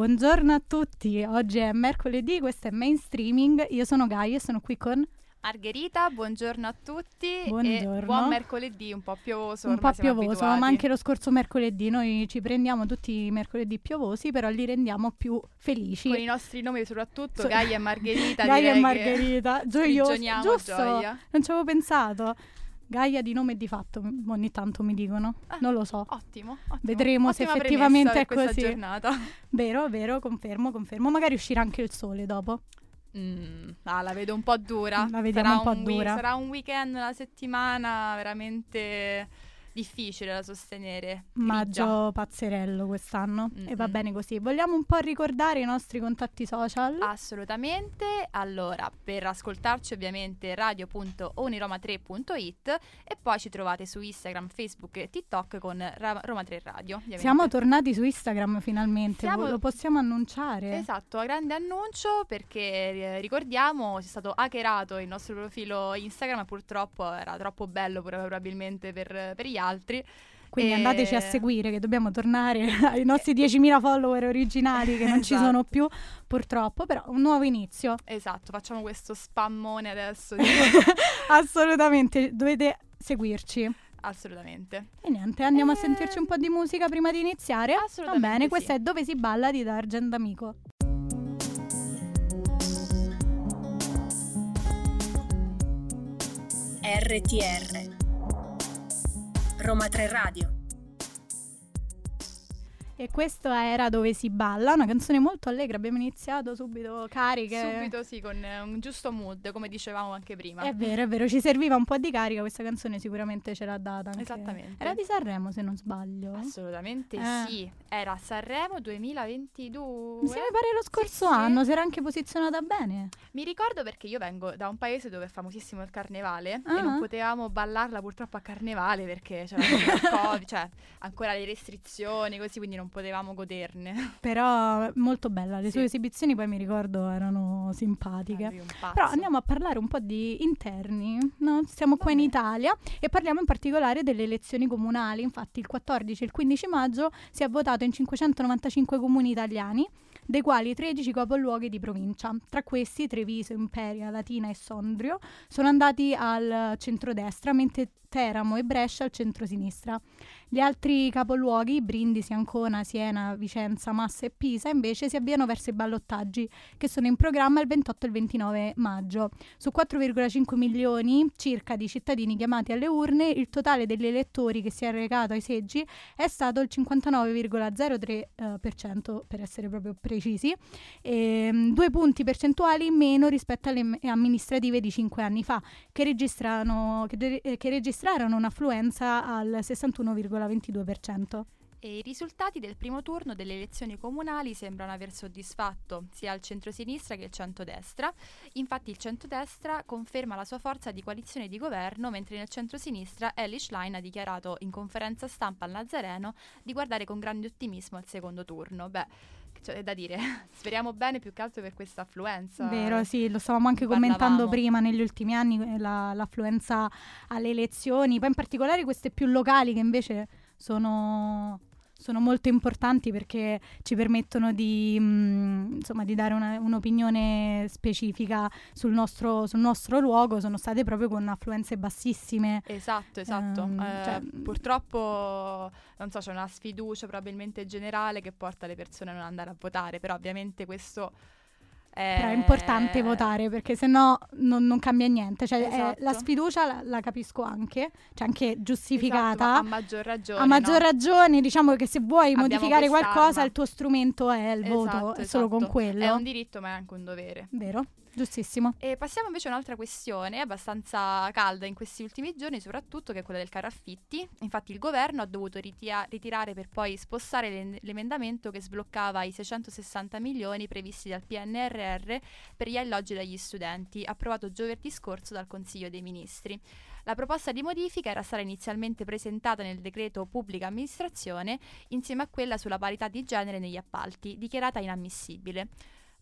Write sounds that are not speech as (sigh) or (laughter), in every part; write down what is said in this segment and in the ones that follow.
Buongiorno a tutti, oggi è mercoledì, questo è Mainstreaming, io sono Gaia e sono qui con Margherita, buongiorno a tutti Buongiorno. buon mercoledì, un po' piovoso, un po' piovoso, ma anche lo scorso mercoledì noi ci prendiamo tutti i mercoledì piovosi, però li rendiamo più felici. con i nostri nomi soprattutto, So- Gaia e Margherita, (laughs) Gaia e Margherita, gioioso, giusto? gioia. Non ci avevo pensato. Gaia di nome e di fatto, ogni tanto mi dicono. Ah. Non lo so. Ottimo, ottimo. Vedremo se Ottima effettivamente premessa è così. giornata. (laughs) Vero, vero, confermo, confermo. Magari uscirà anche il sole dopo. Mm, ah, la vedo un po' dura. La vediamo sarà un po' wi- dura. sarà un weekend, una settimana veramente difficile da sostenere. Maggio pazzerello quest'anno e va Mm-mm. bene così. Vogliamo un po' ricordare i nostri contatti social? Assolutamente. Allora, per ascoltarci ovviamente radio.oniroma3.it e poi ci trovate su Instagram, Facebook e TikTok con Ra- Roma 3 Radio. ovviamente. Siamo tornati su Instagram finalmente, Siamo- lo possiamo annunciare. Esatto, a grande annuncio perché eh, ricordiamo c'è stato hackerato il nostro profilo Instagram, purtroppo era troppo bello probabilmente per, per gli altri. Quindi E- andateci a seguire che dobbiamo tornare (laughs) ai nostri 10.000 follower originali che non ci Esatto. sono più purtroppo, però un nuovo inizio. Esatto, facciamo questo spammone adesso. di- (laughs) (laughs) Assolutamente, dovete seguirci. Assolutamente. E niente, andiamo a Eh, sentirci un po' di musica prima di iniziare. Assolutamente Va bene, sì. questa è Dove si balla di D'Argent Amico. RTR Roma 3 Radio E questa era Dove si balla, una canzone molto allegra. Abbiamo iniziato subito cariche. Subito sì, con eh, un giusto mood, come dicevamo anche prima. È vero, è vero, ci serviva un po' di carica, questa canzone sicuramente ce l'ha data. Anche. Esattamente. Era di Sanremo se non sbaglio. Assolutamente Eh. sì. Era Sanremo 2022. Sì, mi pare lo scorso sì. anno, si era anche posizionata bene. Mi ricordo perché io vengo da un paese dove è famosissimo il carnevale Ah. e non potevamo ballarla purtroppo a carnevale perché c'era il (laughs) Covid, cioè ancora le restrizioni così, quindi non potevamo goderne. (laughs) Però molto bella, le Sì. sue esibizioni poi mi ricordo erano simpatiche. Ah. Però andiamo a parlare un po' di interni, no? siamo qua in Vabbè. Italia e parliamo in particolare delle elezioni comunali, infatti il 14 e il 15 maggio si è votato in 595 comuni italiani, dei quali 13 capoluoghi di provincia. Tra questi Treviso, Imperia, Latina e Sondrio sono andati al centrodestra, mentre Teramo e Brescia al centrosinistra. Gli altri capoluoghi, Brindisi, Ancona, Siena, Vicenza, Massa e Pisa, invece si avviano verso i ballottaggi che sono in programma il 28 e il 29 maggio. Su 4,5 milioni circa di cittadini chiamati alle urne, il totale degli elettori che si è recato ai seggi è stato il 59,03% eh, per essere proprio precisi, Ehm, due punti percentuali in meno rispetto alle am- amministrative di cinque anni fa, che registrano, che eh, che registrarono un'affluenza al 61,22%. E i risultati del primo turno delle elezioni comunali sembrano aver soddisfatto sia il centrosinistra che il centrodestra. Infatti il centrodestra conferma la sua forza di coalizione di governo, mentre nel centrosinistra Ellie Schlein ha dichiarato in conferenza stampa al Nazareno di guardare con grande ottimismo al secondo turno. Beh, che c'è da dire, (laughs) speriamo bene più che altro per questa affluenza. Vero, sì, lo stavamo anche ne commentando parlavamo. prima negli ultimi anni, eh, la- l'affluenza alle elezioni, poi in particolare queste più locali che invece sono, sono molto importanti perché ci permettono di, mm, insomma, di dare una- un'opinione specifica sul nostro, sul nostro luogo, sono state proprio con affluenze bassissime. Esatto, esatto. Ehm, Eh, cioè- purtroppo, non so, c'è una sfiducia probabilmente generale che porta le persone a non andare a votare, però ovviamente questo. Però è importante votare perché sennò non, non cambia niente. Cioè, eh, Esatto. la sfiducia la, la capisco anche, cioè anche Esatto, giustificata. ma a maggior ragione. A maggior no? ragione, diciamo che se vuoi Abbiamo modificare quest'arma. qualcosa, il tuo strumento è il Esatto, voto, è solo con esatto. quello. È un diritto, ma è anche un dovere. Vero? Giustissimo. E passiamo invece a un'altra quessione abbastanza calda in questi ultimi giorni, soprattutto che è quella del caro affitti. Infatti il governo ha dovuto ritia- ritirare per poi spostare l'en- l'emendamento che sbloccava i 660 milioni previsti dal PNRR per gli alloggi degli studenti, approvato giovedì scorso dal Consiglio dei Ministri. La proposta di modifica era stata inizialmente presentata nel decreto pubblica amministrazione insieme a quella sulla parità di genere negli appalti, dichiarata inammissibile.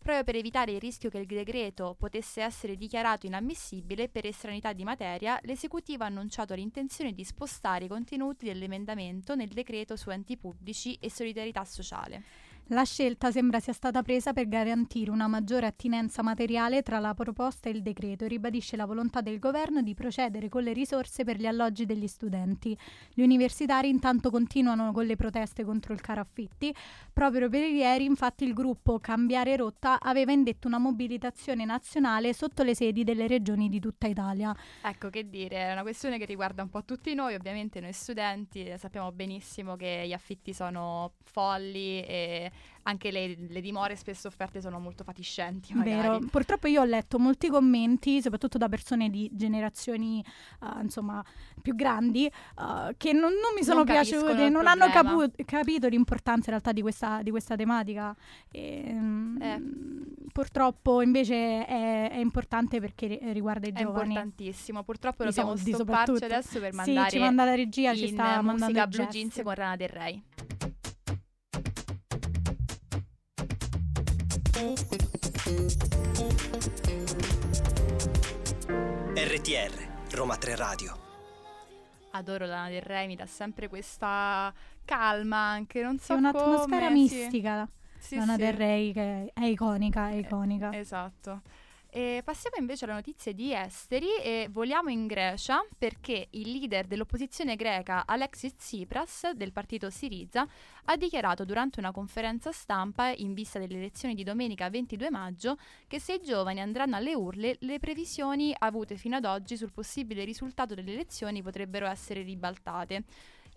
Proprio per evitare il rischio che il decreto potesse essere dichiarato inammissibile per estranità di materia, l'esecutivo ha annunciato l'intenzione di spostare i contenuti dell'emendamento nel decreto su enti pubblici e solidarietà sociale. La scelta sembra sia stata presa per garantire una maggiore attinenza materiale tra la proposta e il decreto e ribadisce la volontà del governo di procedere con le risorse per gli alloggi degli studenti. Gli universitari intanto continuano con le proteste contro il caro affitti. Proprio per ieri, infatti, il gruppo Cambiare Rotta aveva indetto una mobilitazione nazionale sotto le sedi delle regioni di tutta Italia. Ecco che dire, è una questione che riguarda un po' tutti noi, ovviamente noi studenti sappiamo benissimo che gli affitti sono folli e anche le, le, dimore spesso offerte sono molto fatiscenti. Magari. Vero, purtroppo io ho letto molti commenti, soprattutto da persone di generazioni uh, insomma più grandi, uh, che non, non, mi sono piaciute, non hanno capu- capito l'importanza in realtà di questa, di questa tematica. E, ehm, eh. Purtroppo invece è, è, importante perché riguarda i giovani. È importantissimo, purtroppo dobbiamo stopparci adesso per mandare sì, ci manda la regia, ci sta mandando Blue Jeans con Rana Del Rey. RTR, Roma 3 Radio. Adoro Lana del Rey, mi dà sempre questa calma anche, non so È un'atmosfera come, mistica. Sì. Lana sì, del Rey che è iconica, è iconica. Eh, esatto. E passiamo invece alle notizie di esteri e voliamo in Grecia perché il leader dell'opposizione greca Alexis Tsipras del partito Siriza ha dichiarato durante una conferenza stampa in vista delle elezioni di domenica 22 maggio che se i giovani andranno alle urle le previsioni avute fino ad oggi sul possibile risultato delle elezioni potrebbero essere ribaltate.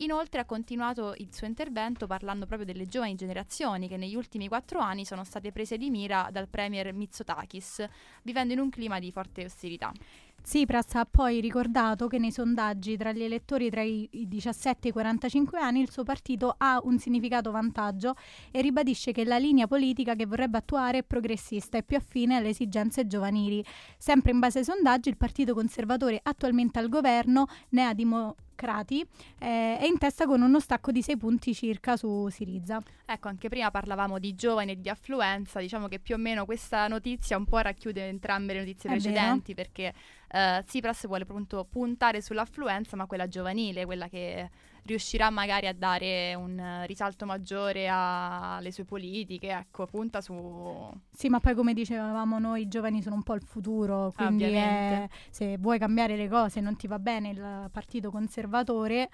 Inoltre ha continuato il suo intervento parlando proprio delle giovani generazioni che negli ultimi quattro anni sono state prese di mira dal premier Mitsotakis, vivendo in un clima di forte ostilità. Tsipras ha poi ricordato che nei sondaggi tra gli elettori tra i 17 e i 45 anni il suo partito ha un significato vantaggio e ribadisce che la linea politica che vorrebbe attuare è progressista e più affine alle esigenze giovanili. Sempre in base ai sondaggi il partito conservatore attualmente al governo ne ha dimostrato Crati eh, è in testa con uno stacco di 6 punti circa su Siriza. Ecco, anche prima parlavamo di giovani e di affluenza, diciamo che più o meno questa notizia un po' racchiude entrambe le notizie è precedenti vero. perché eh, Tsipras vuole appunto puntare sull'affluenza ma quella giovanile, quella che riuscirà magari a dare un risalto maggiore alle sue politiche, ecco, punta su... Sì, ma poi come dicevamo noi, i giovani sono un po' il futuro, quindi è, se vuoi cambiare le cose non ti va bene il partito conservatore,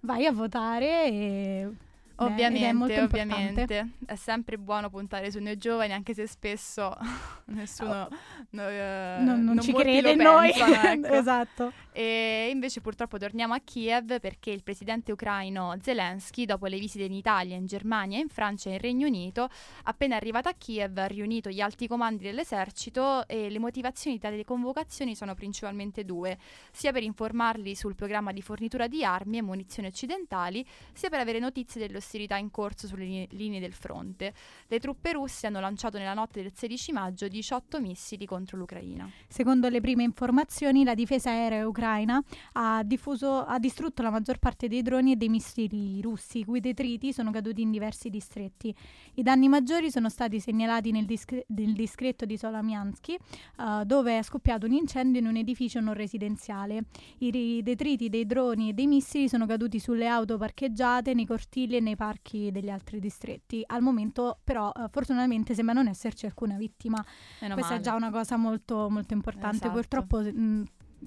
vai a votare e Ovviamente, è ovviamente. È sempre buono puntare su noi giovani, anche se spesso (laughs) nessuno oh. no, eh, non, non, non, ci crede in noi. (laughs) Ecco. esatto. E invece purtroppo torniamo a Kiev perché il presidente ucraino Zelensky, dopo le visite in Italia, in Germania, in Francia e in Regno Unito, appena arrivato a Kiev ha riunito gli alti comandi dell'esercito e le motivazioni di tali convocazioni sono principalmente due, sia per informarli sul programma di fornitura di armi e munizioni occidentali, sia per avere notizie dello ostilità in corso sulle linee del fronte. Le truppe russe hanno lanciato nella notte del 16 maggio 18 missili contro l'Ucraina. Secondo le prime informazioni, la difesa aerea ucraina ha, diffuso, ha distrutto la maggior parte dei droni e dei missili russi, i cui detriti sono caduti in diversi distretti. I danni maggiori sono stati segnalati nel, discre- nel distretto di Solamiansky, uh, dove è scoppiato un incendio in un edificio non residenziale. I detriti dei droni e dei missili sono caduti sulle auto parcheggiate, nei cortili e nei parchi degli altri distretti. Al momento, però, uh, fortunatamente sembra non esserci alcuna vittima. Meno Questa male. è già una cosa molto, molto importante. Esatto. Purtroppo mh,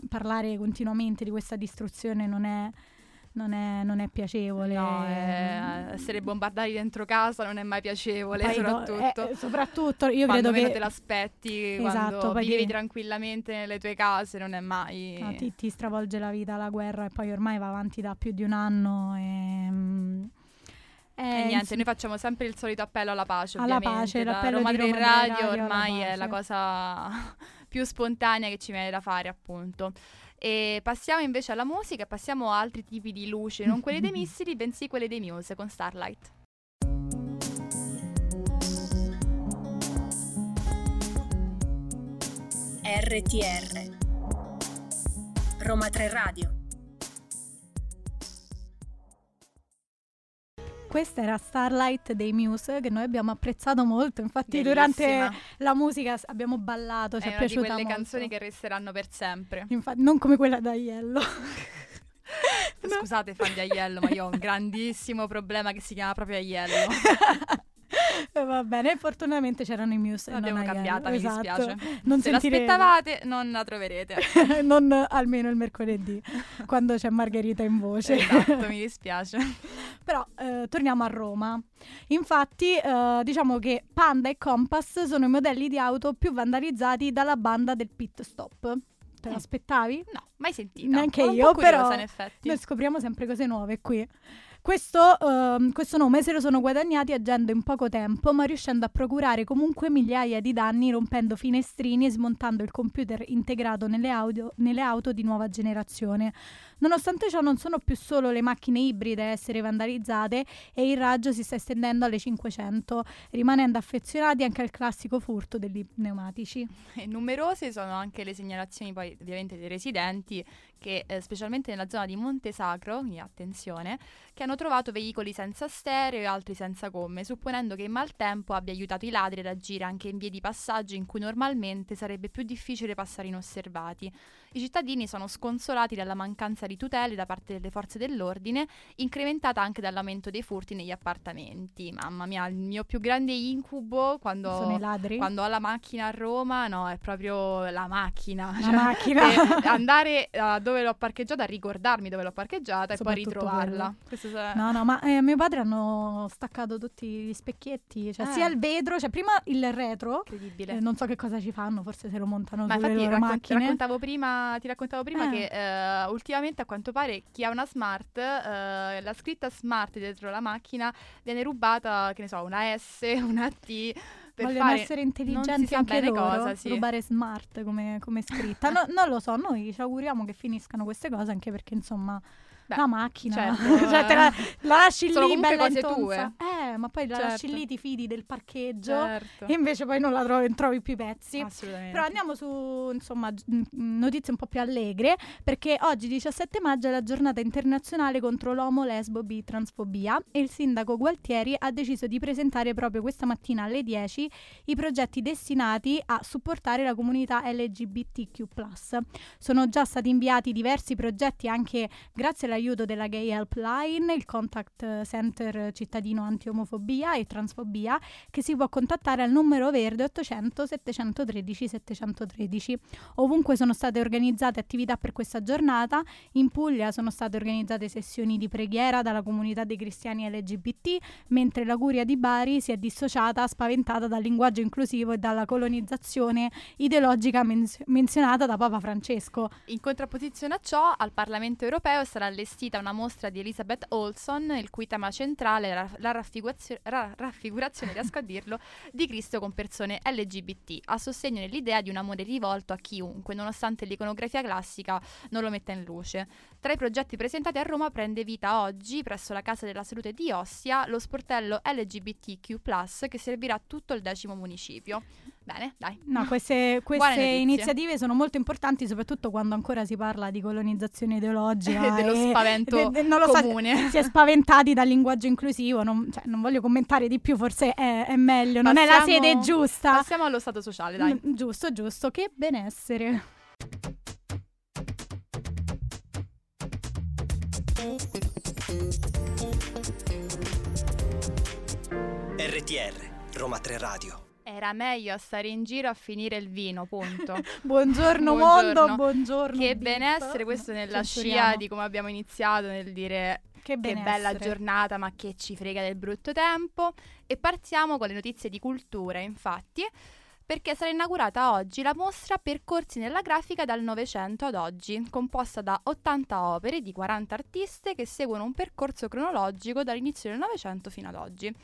parlare continuamente di questa distruzione non è non è, non è piacevole. No, è, essere bombardati dentro casa non è mai piacevole, poi soprattutto. No, eh, soprattutto io quando credo che... te l'aspetti, esatto, quando vivi tranquillamente nelle tue case, non è mai... No, ti, ti, stravolge la vita la guerra e poi ormai va avanti da più di un anno e... Eh, e niente, noi facciamo sempre il solito appello alla pace, alla ovviamente. pace, l'appello Roma di Roma Radio, Radio ormai è la cosa (laughs) più spontanea che ci viene da fare, appunto. E passiamo invece alla musica, passiamo a altri tipi di luce, non quelle dei (laughs) missili, bensì quelle dei Muse con Starlight. RTR Roma 3 Radio Questa era Starlight dei Muse che noi abbiamo apprezzato molto, infatti Bellissima. durante la musica abbiamo ballato, ci È è una di piaciuta quelle molto. canzoni che resteranno per sempre. Infatti, non come quella da Aiello. No. (laughs) Scusate fan di Aiello, ma io ho un grandissimo problema che si chiama proprio Aiello. (laughs) Eh, Va bene, fortunatamente c'erano i Muse. L'abbiamo cambiata, mi esatto. dispiace. Non Se l'aspettavate, non la troverete. (laughs) non almeno il mercoledì, (laughs) quando c'è Margherita in voce. esatto, mi (laughs) dispiace. Però eh, torniamo a Roma. Infatti, eh, diciamo che Panda e Compass sono i modelli di auto più vandalizzati dalla banda del pit stop. Te Mm. l'aspettavi? No, mai sentita. Neanche io, curiosa, però. Noi scopriamo sempre cose nuove qui. Questo, ehm, questo nome se lo sono guadagnati agendo in poco tempo, ma riuscendo a procurare comunque migliaia di danni rompendo finestrini e smontando il computer integrato nelle, audio- nelle auto di nuova generazione. Nonostante ciò non sono più solo le macchine ibride a essere vandalizzate e il raggio si sta estendendo alle 500, rimanendo affezionati anche al classico furto degli pneumatici. E numerose sono anche le segnalazioni poi ovviamente dei residenti che eh, specialmente nella zona di Monte Sacro, quindi attenzione, che hanno trovato veicoli senza stereo e altri senza gomme, supponendo che il maltempo abbia aiutato i ladri ad agire anche in vie di passaggio in cui normalmente sarebbe più difficile passare inosservati. I cittadini sono sconsolati dalla mancanza di tutele da parte delle forze dell'ordine, incrementata anche dall'aumento dei furti negli appartamenti. Mamma mia, il mio più grande incubo quando quando ho la macchina a Roma, no, è proprio la macchina. La Cioè, macchina. (laughs) e andare a dove l'ho parcheggiata, a ricordarmi dove l'ho parcheggiata e poi ritrovarla. No, no, ma eh, mio padre hanno staccato tutti gli specchietti, cioè Eh. sia il vetro, cioè prima il retro, Incredibile. eh, non so che cosa ci fanno, forse se lo montano Ma sulle infatti loro raccon- macchine. raccontavo prima, ti raccontavo prima Eh. che eh, ultimamente a quanto pare chi ha una smart, eh, la scritta smart dietro la macchina viene rubata, che ne so, una S, (laughs) una T. Per Vogliono fare essere intelligenti anche loro, cosa, sì. rubare smart come, come scritta. No- non lo so, noi ci auguriamo che finiscano queste cose anche perché insomma Beh, la macchina, certo, (laughs) cioè te la, eh. la lasci Sono lì bella cose intonsa. Eh, ma poi la lasci Certo. lì, ti fidi del parcheggio Certo. e invece poi non la trovi, trovi più i pezzi. Assolutamente. Però andiamo su insomma notizie un po' più allegre perché oggi 17 maggio è la giornata internazionale contro l'omo, lesbo, bi, transfobia e il sindaco Gualtieri ha deciso di presentare proprio questa mattina alle 10 i progetti destinati a supportare la comunità LGBTQ+. Sono già stati inviati diversi progetti anche grazie all'aiuto della Gay Helpline, il Contact Center cittadino anti-omofobia e transfobia che si può contattare al numero verde 800 713 713. Ovunque sono state organizzate attività per questa giornata, in Puglia sono state organizzate sessioni di preghiera dalla comunità dei cristiani LGBT, mentre la curia di Bari si è dissociata spaventata dal linguaggio inclusivo e dalla colonizzazione ideologica menz- menzionata da Papa Francesco. In contrapposizione a ciò, al Parlamento europeo sarà allestita una mostra di Elizabeth Olson, il cui tema centrale è la, la raffigurazio- ra- raffigurazione, riesco a dirlo, di Cristo con persone LGBT, a sostegno dell'idea di un amore rivolto a chiunque, nonostante l'iconografia classica non lo metta in luce. Tra i progetti presentati a Roma prende vita oggi, presso la Casa della Salute di Ostia, lo sportello LGBTQ+, che servirà tutto il decimo municipio. Bene, dai. No, (laughs) queste, queste iniziative sono molto importanti, soprattutto quando ancora si parla di colonizzazione ideologica (laughs) dello e- spavento e- e- non lo so, comune. si è spaventati dal linguaggio inclusivo. Non, cioè, non voglio commentare di più, forse è, è meglio. Non è la Passiamo- sede giusta. Passiamo allo stato sociale, dai. Mm, giusto, giusto. Che benessere. RTR, Roma 3 Radio. Era meglio stare in giro a finire il vino, punto. (laughs) Buongiorno, Buongiorno. mondo, buongiorno. che Bip. benessere, questo nella scia di come abbiamo iniziato nel dire Che che bella giornata, ma che ci frega del brutto tempo. E partiamo con le notizie di cultura, infatti, perché sarà inaugurata oggi la mostra Percorsi nella grafica dal Novecento ad oggi, composta da 80 opere di 40 artiste che seguono un percorso cronologico dall'inizio del Novecento fino ad oggi.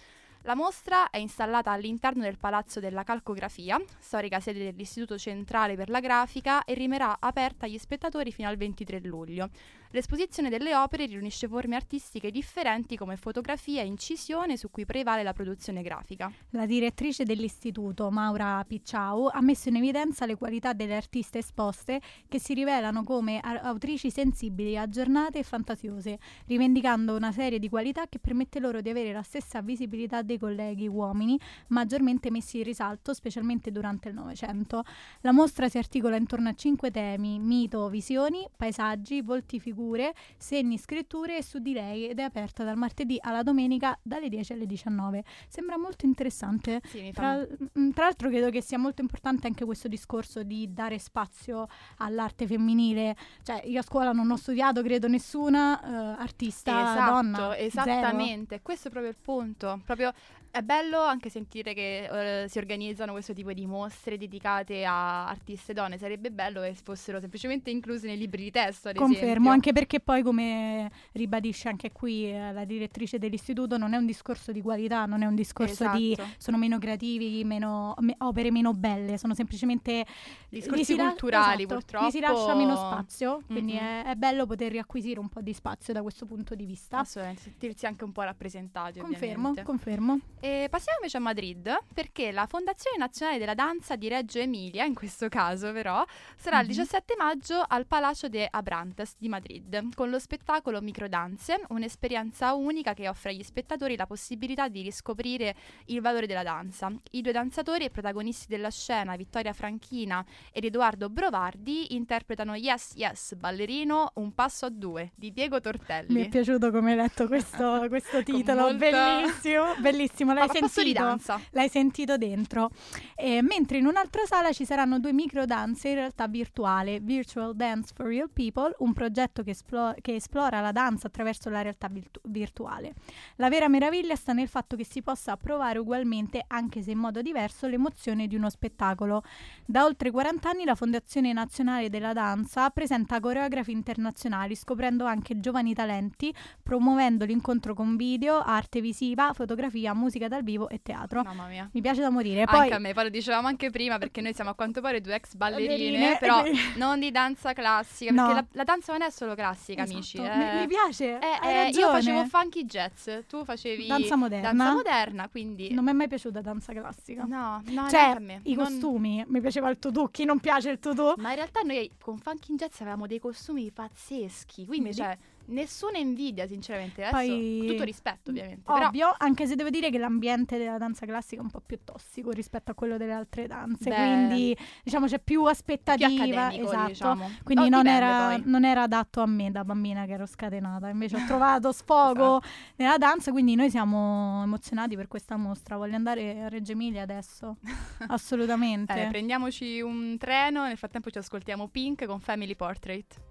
La mostra è installata all'interno del Palazzo della Calcografia, storica sede dell'Istituto Centrale per la Grafica, e rimarrà aperta agli spettatori fino al 23 luglio. L'esposizione delle opere riunisce forme artistiche differenti come fotografia e incisione su cui prevale la produzione grafica. La direttrice dell'istituto, Maura Picciau, ha messo in evidenza le qualità delle artiste esposte che si rivelano come autrici sensibili, aggiornate e fantasiose, rivendicando una serie di qualità che permette loro di avere la stessa visibilità dei colleghi uomini, maggiormente messi in risalto, specialmente durante il Novecento. La mostra si articola intorno a cinque temi: mito, visioni, paesaggi, volti, figure, segni, scritture e su di lei ed è aperta dal martedì alla domenica dalle 10 alle 19. Sembra molto interessante. Sì, Tra, mm, tra l'altro credo che sia molto importante anche questo discorso di dare spazio all'arte femminile. Cioè, io a scuola non ho studiato, credo, nessuna eh, artista Esatto, donna. esattamente. Questo è proprio il punto. Proprio è bello anche sentire che eh, si organizzano questo tipo di mostre dedicate a artiste donne. Sarebbe bello che fossero semplicemente incluse nei libri di testo, Confermo, esempio. anche perché poi come ribadisce anche qui eh, la direttrice dell'istituto, non è un discorso di qualità, non è un discorso di Esatto. sono meno creativi, meno, me- opere meno belle, sono semplicemente Discorsi la- culturali, esatto, purtroppo. Gli si lascia meno spazio, quindi Mhm. è, è bello poter riacquisire un po' di spazio da questo punto di vista. Assolutamente, sentirsi anche un po' rappresentati. Confermo, ovviamente. confermo. E passiamo invece a Madrid, perché la Fondazione Nazionale della Danza di Reggio Emilia, in questo caso però, sarà il Mhm. 17 maggio al Palacio de Abrantes di Madrid, con lo spettacolo Microdanze, un'esperienza unica che offre agli spettatori la possibilità di riscoprire il valore della danza. I due danzatori e protagonisti della scena, Vittoria Franchina ed Edoardo Brovardi, interpretano Yes Yes Ballerino, un passo a due, di Diego Tortelli. Mi è piaciuto come hai letto questo, (laughs) questo titolo, molta- bellissimo, bellissimo, l'hai passo di sentito? L'hai sentito dentro. Eh, mentre in un'altra sala ci saranno due microdanze in realtà virtuale, Virtual Dance for Real People, un progetto che, esplo- che esplora la danza attraverso la realtà virtu- virtuale. La vera meraviglia sta nel fatto che si possa provare ugualmente, anche se in modo diverso, l'emozione di uno spettacolo. Da oltre 40 anni la Fondazione Nazionale della Danza presenta coreografi internazionali, scoprendo anche giovani talenti, promuovendo l'incontro con video, arte visiva, fotografia, musica dal vivo e teatro. Mamma mia. Mi piace da morire. Poi, Anche a me, poi lo dicevamo anche prima perché noi siamo a quanto pare due ex ballerine, Ballerine, però quindi- (laughs) non di danza classica, No. perché la, la danza non è solo classica, Esatto, amici. mi- eh. mi, piace. Eh, eh, io facevo funky jazz, tu facevi danza moderna. danza moderna, quindi Non mi è mai piaciuta danza classica. no, no, cioè, me. i Non- costumi. Mi piaceva il tutù. Chi non piace il tutù? Ma in realtà noi con funky jazz avevamo dei costumi pazzeschi, quindi Vedi? cioè nessuna invidia, sinceramente. Adesso Poi- tutto rispetto, ovviamente, però Ovvio, anche se devo dire che l'ambiente della danza classica è un po' più tossico rispetto a quello delle altre danze, Beh, quindi diciamo c'è più aspettativa, più esatto. diciamo. Quindi non, dipende era, non era adatto a me da bambina che ero scatenata, invece ho (laughs) trovato sfogo Esatto. nella danza, quindi noi siamo emozionati per questa mostra. Voglio andare a Reggio Emilia adesso, (laughs) assolutamente. Eh, prendiamoci un treno, nel frattempo ci ascoltiamo Pink con Family Portrait.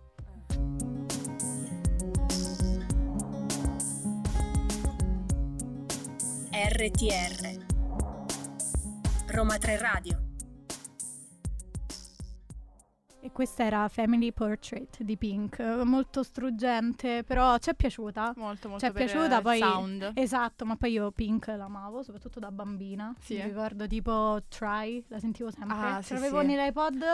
RTR Roma 3 Radio E questa era Family Portrait di Pink, molto struggente, però ci è piaciuta. Molto molto Ci è piaciuta, il poi- sound. Esatto, ma poi io Pink l'amavo, soprattutto da bambina. Sì, Mi ricordo tipo Try, la sentivo sempre. Ah, sì, l'avevo sì. nell'iPod,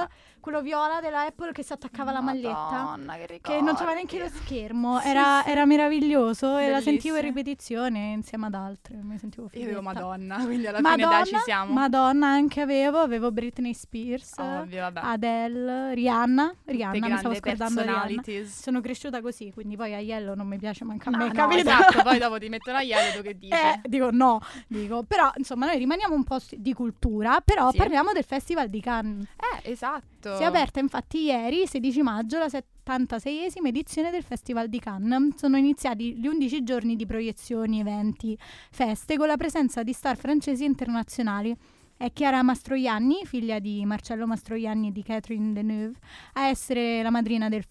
quello viola della Apple che si attaccava alla maglietta. Che. Che non c'aveva neanche lo schermo, Sì, era, era meraviglioso e la sentivo in ripetizione insieme ad altre. Mi sentivo Io avevo. Madonna, (laughs) quindi alla Madonna, fine dai ci siamo. Madonna anche avevo, avevo Britney Spears, Ovvio. Adele, Rihanna, Rihanna, mi stavo scordando Rihanna. Sono cresciuta così, quindi poi a Yellow non mi piace manca a No, me, no, capito? esatto, poi dopo (laughs) ti mettono a Yellow tu che dici? Eh, dico no, dico, però insomma noi rimaniamo un po' di cultura, però Sì. parliamo del Festival di Cannes. Eh, esatto. Si è aperta infatti ieri, 16 maggio, la 76esima edizione del Festival di Cannes. Sono iniziati gli 11 giorni di proiezioni, eventi, feste con la presenza di star francesi e internazionali. È Chiara Mastroianni, figlia di Marcello Mastroianni e di Catherine Deneuve, a essere la madrina del,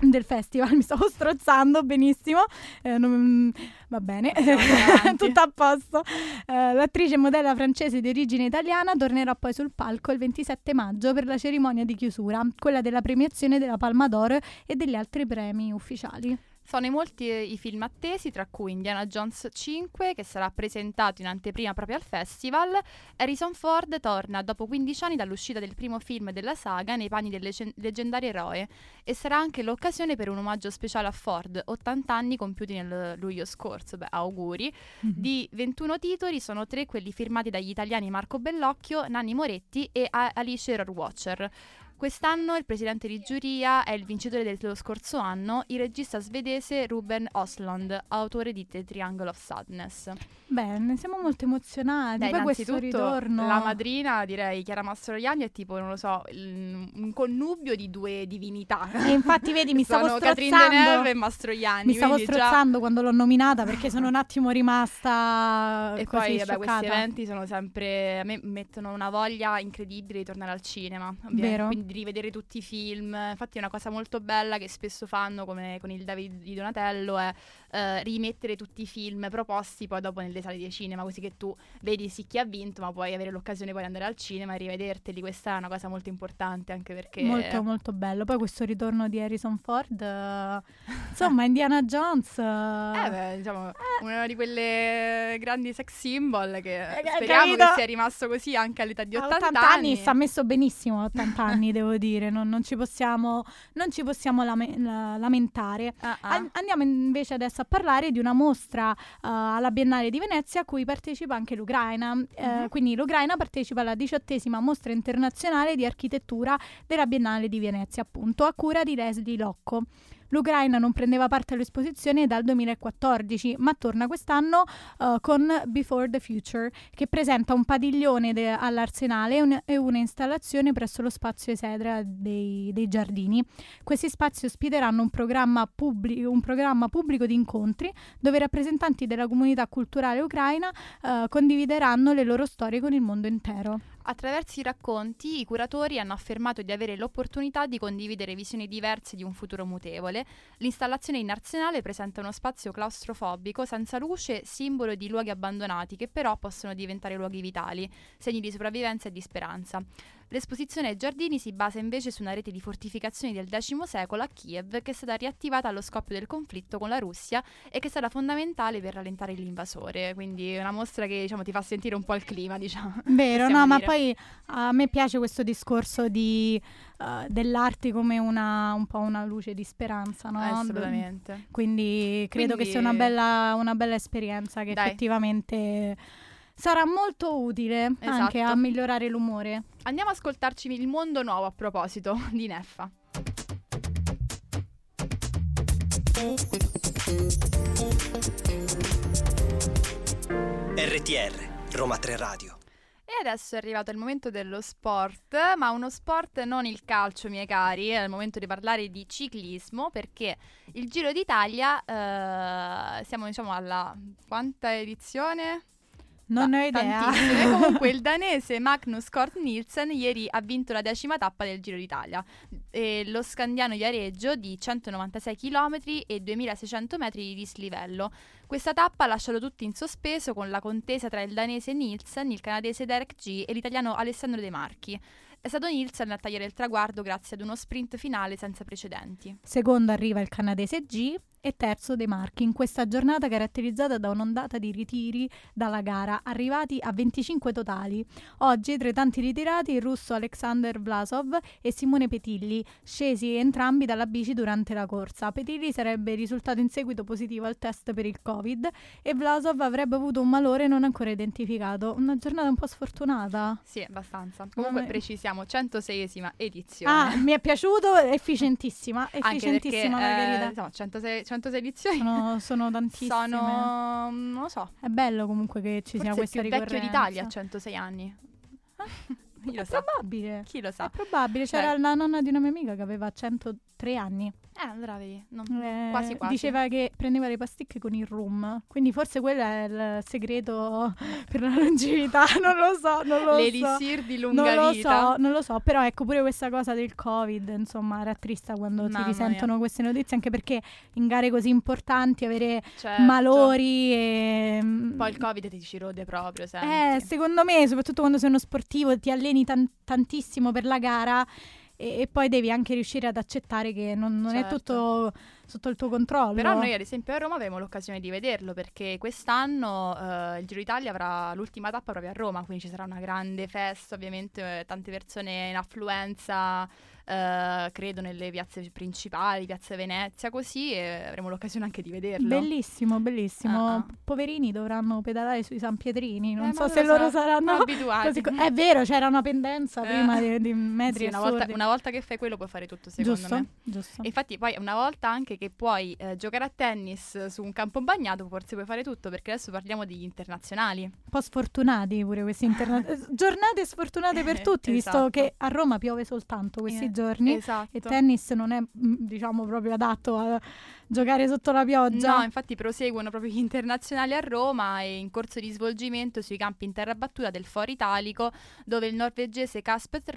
del festival. (laughs) Mi stavo strozzando benissimo. Eh, non- va bene, (laughs) tutto a posto. Eh, l'attrice e modella francese di origine italiana tornerà poi sul palco il 27 maggio per la cerimonia di chiusura, quella della premiazione della Palma d'Oro e degli altri premi ufficiali. Sono in molti eh, i film attesi, tra cui Indiana Jones 5, che sarà presentato in anteprima proprio al festival. Harrison Ford torna dopo 15 anni dall'uscita del primo film della saga nei panni del legge- leggendario eroe e sarà anche l'occasione per un omaggio speciale a Ford, 80 anni compiuti nel luglio scorso. Beh, auguri. Mhm. Di 21 titoli sono tre quelli firmati dagli italiani Marco Bellocchio, Nanni Moretti e A- Alice Rohrwacher. Quest'anno il presidente di giuria è il vincitore dello scorso anno, il regista svedese Ruben Osland, autore di The Triangle of Sadness. Beh, ne siamo molto emozionati. Beh, Poi questo ritorno. la madrina, direi Chiara Mastroianni, è tipo, non lo so, il- un connubio di due divinità. E infatti, vedi, mi (laughs) stavo Sono Catherine strozzando. Deneuve e Mastroianni. Mi stavo quindi già- strozzando quando l'ho nominata perché sono un attimo rimasta E così poi, vabbè, questi eventi sono sempre. A me mettono una voglia incredibile di tornare al cinema. ovviamente, Vero. Quindi di rivedere tutti i film. Infatti, è una cosa molto bella che spesso fanno, come con il David di Donatello, è eh, rimettere tutti i film proposti poi dopo nelle sale di cinema, così che tu vedi sì chi ha vinto, ma puoi avere l'occasione poi di andare al cinema e rivederteli. Questa è una cosa molto importante anche perché. Molto molto bello. Poi questo ritorno di Harrison Ford, eh, insomma, Indiana Jones. Eh beh, diciamo, una di quelle grandi sex symbol che Eh, speriamo capito? che sia rimasto così anche all'età di a 80, 80 anni sta messo benissimo a 80 anni, devo dire, non, non ci possiamo, non ci possiamo lame- la- lamentare. Ah. An- andiamo invece adesso a parlare di una mostra eh, alla Biennale di Venezia a cui partecipa anche l'Ucraina. Eh, Mhm. Quindi l'Ucraina partecipa alla diciottesima mostra internazionale di architettura della Biennale di Venezia, appunto, a cura di Leslie Locco. L'Ucraina non prendeva parte all'esposizione dal 2014, ma torna quest'anno eh, con Before the Future, che presenta un padiglione de- all'Arsenale e, un- e una installazione presso lo spazio Esedra dei, dei giardini. Questi spazi ospiteranno un programma, pubblico, un programma pubblico di incontri dove rappresentanti della comunità culturale ucraina eh, condivideranno le loro storie con il mondo intero. Attraverso i racconti, i curatori hanno affermato di avere l'opportunità di condividere visioni diverse di un futuro mutevole. L'installazione in Arsenale presenta uno spazio claustrofobico senza luce, simbolo di luoghi abbandonati che però possono diventare luoghi vitali, segni di sopravvivenza e di speranza. L'esposizione ai giardini si basa invece su una rete di fortificazioni del X secolo a Kiev che è stata riattivata allo scoppio del conflitto con la Russia e che è stata fondamentale per rallentare l'invasore. Quindi è una mostra che diciamo, ti fa sentire un po' il clima, (laughs) diciamo. Vero, no, ma dire. poi a me piace questo discorso di, eh, dell'arte come una, un po' una luce di speranza, no? Assolutamente. Quindi credo Quindi- che sia una bella, una bella esperienza che Dai. effettivamente sarà molto utile anche Esatto. a migliorare l'umore. Andiamo ad ascoltarci il mondo nuovo a proposito di Neffa. RTR, Roma 3 Radio. E adesso è arrivato il momento dello sport, ma uno sport non il calcio, miei cari, è il momento di parlare di ciclismo perché il Giro d'Italia, eh, siamo diciamo alla quanta edizione? Non Ta- ho idea. tantissime. (laughs) Comunque il danese Magnus Kort Nielsen ieri ha vinto la decima tappa del Giro d'Italia. E lo scandiano Iareggio di 196 km e 2600 metri di dislivello. Questa tappa ha lasciato tutti in sospeso con la contesa tra il danese Nielsen, il canadese Derek G e l'italiano Alessandro De Marchi. È stato Nielsen a tagliare il traguardo grazie ad uno sprint finale senza precedenti. Secondo arriva il canadese G e terzo De Marchi in questa giornata caratterizzata da un'ondata di ritiri dalla gara, arrivati a 25 totali. Oggi, tra i tanti ritirati, il russo Alexander Vlasov e Simone Petilli, scesi entrambi dalla bici durante la corsa. Petilli sarebbe risultato in seguito positivo al test per il Covid e Vlasov avrebbe avuto un malore non ancora identificato. Una giornata un po' sfortunata. Sì, abbastanza. Comunque me- precisiamo, 106esima edizione. Ah, mi è piaciuto, efficientissima, Anche perché efficientissima la eh, verità. insomma, 106, 106 edizioni Sono, (laughs) sono tantissime. sono, non lo so, È bello comunque che ci sia forse il questa più vecchio ricorrenza. d'Italia a 106 anni. (laughs) Chi È lo sa? probabile. Chi lo È sa? probabile. C'era Beh. la nonna di una mia amica che aveva 103 anni. Eh, allora vedi, non- Eh, quasi quasi. Diceva che prendeva le pasticche con il rum. Quindi forse quello è il segreto per la longevità. (laughs) Non lo so, non lo so. L'elisir di lunga Non lo vita. so, non lo so, però ecco pure questa cosa del Covid, insomma, rattrista quando Mamma si risentono mia. queste notizie, anche perché in gare così importanti avere Certo. malori e... Poi il Covid ti ci rode proprio, senti. Eh, secondo me, soprattutto quando sei uno sportivo, ti alleni tan- tantissimo per la gara e, e poi devi anche riuscire ad accettare che non, non Certo. è tutto sotto il tuo controllo. Però noi ad esempio a Roma avremo l'occasione di vederlo perché quest'anno eh, il Giro d'Italia avrà l'ultima tappa proprio a Roma, quindi ci sarà una grande festa, ovviamente eh, tante persone in affluenza, eh, credo nelle piazze principali, piazza Venezia, così e avremo l'occasione anche di vederlo. Bellissimo, bellissimo. Ah. Poverini dovranno pedalare sui San Pietrini. Non Eh, so se loro saranno abituati. co- È vero, c'era una pendenza Eh. prima di, di metri Sì, una volta, una volta che fai quello puoi fare tutto secondo Giusto, me. giusto. E infatti poi una volta anche che puoi eh, giocare a tennis su un campo bagnato, forse puoi fare tutto, perché adesso parliamo di internazionali. Un po' sfortunati pure questi interna- eh, (laughs) giornate sfortunate per tutti, (laughs) visto Esatto. che a Roma piove soltanto questi Eh, giorni Esatto. e tennis non è, mm, diciamo, proprio adatto a giocare sotto la pioggia. No, infatti proseguono proprio gli internazionali a Roma e in corso di svolgimento sui campi in terra battuta del Foro Italico, dove il norvegese Kasper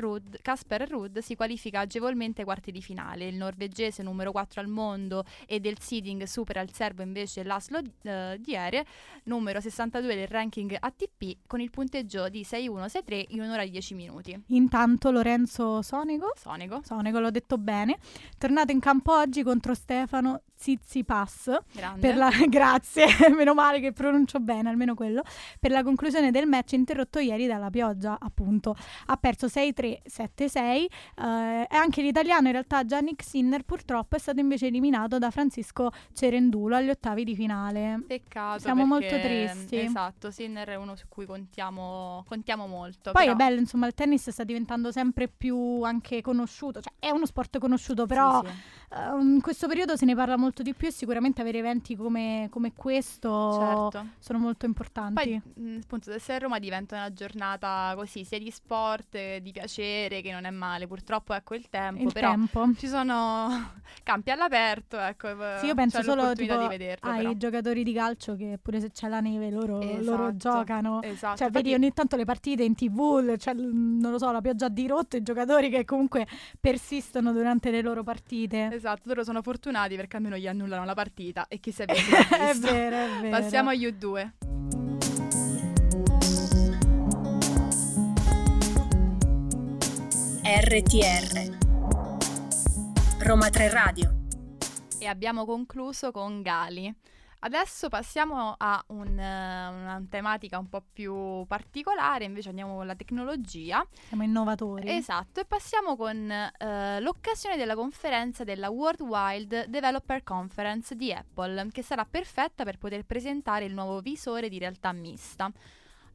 Ruud si qualifica agevolmente ai quarti di finale. Il norvegese numero 4 al mondo e del seeding supera il serbo invece Laszlo eh, Diere, numero 62 del ranking ATP, con il punteggio di 6-1-6-3 in un'ora e 10 minuti. Intanto Lorenzo Sonego, Sonego, Sonego l'ho detto bene, tornato in campo oggi contro Stefano Tsitsipas grande. per la, (laughs) grazie, (laughs) meno male che pronuncio bene, almeno quello, per la conclusione del match interrotto ieri dalla pioggia, appunto. Ha perso 6-3, 7-6 eh, e anche l'italiano, in realtà Giannick Sinner, purtroppo è stato invece eliminato da Francisco Cerendulo agli ottavi di finale. Peccato. Siamo molto perché- tristi. Esatto, Sinner è uno su cui contiamo, contiamo molto. Poi però- è bello, insomma, il tennis sta diventando sempre più anche conosciuto, cioè è uno sport conosciuto, però Sì, sì. eh, in questo periodo se ne parla molto di più e sicuramente avere eventi come, come questo Certo. sono molto importanti. Poi, appunto, se a Roma diventa una giornata così, sia di sport, di piacere, che non è male. Purtroppo, ecco, il tempo. il però tempo. ci sono (laughs) campi all'aperto, ecco. Sì, io penso solo tipo, di vederlo, ai però. giocatori di calcio che pure se c'è la neve loro, loro Esatto, giocano. Esatto. Cioè, vedi infatti- ogni tanto le partite in tv, cioè, non lo so, la pioggia ha dirotto i giocatori che comunque persistono durante le loro partite. Esatto, loro sono fortunati perché almeno gli annullano la partita e chi si (laughs) è visto si è vero, è vero. Passiamo agli U2. RTR Roma 3 Radio e abbiamo concluso con Gali. Adesso passiamo a un, eh, una tematica un po' più particolare, invece andiamo con la tecnologia. Siamo innovatori. Esatto, e passiamo con eh, l'occasione della conferenza della World Wide Developer Conference di Apple, che sarà perfetta per poter presentare il nuovo visore di realtà mista.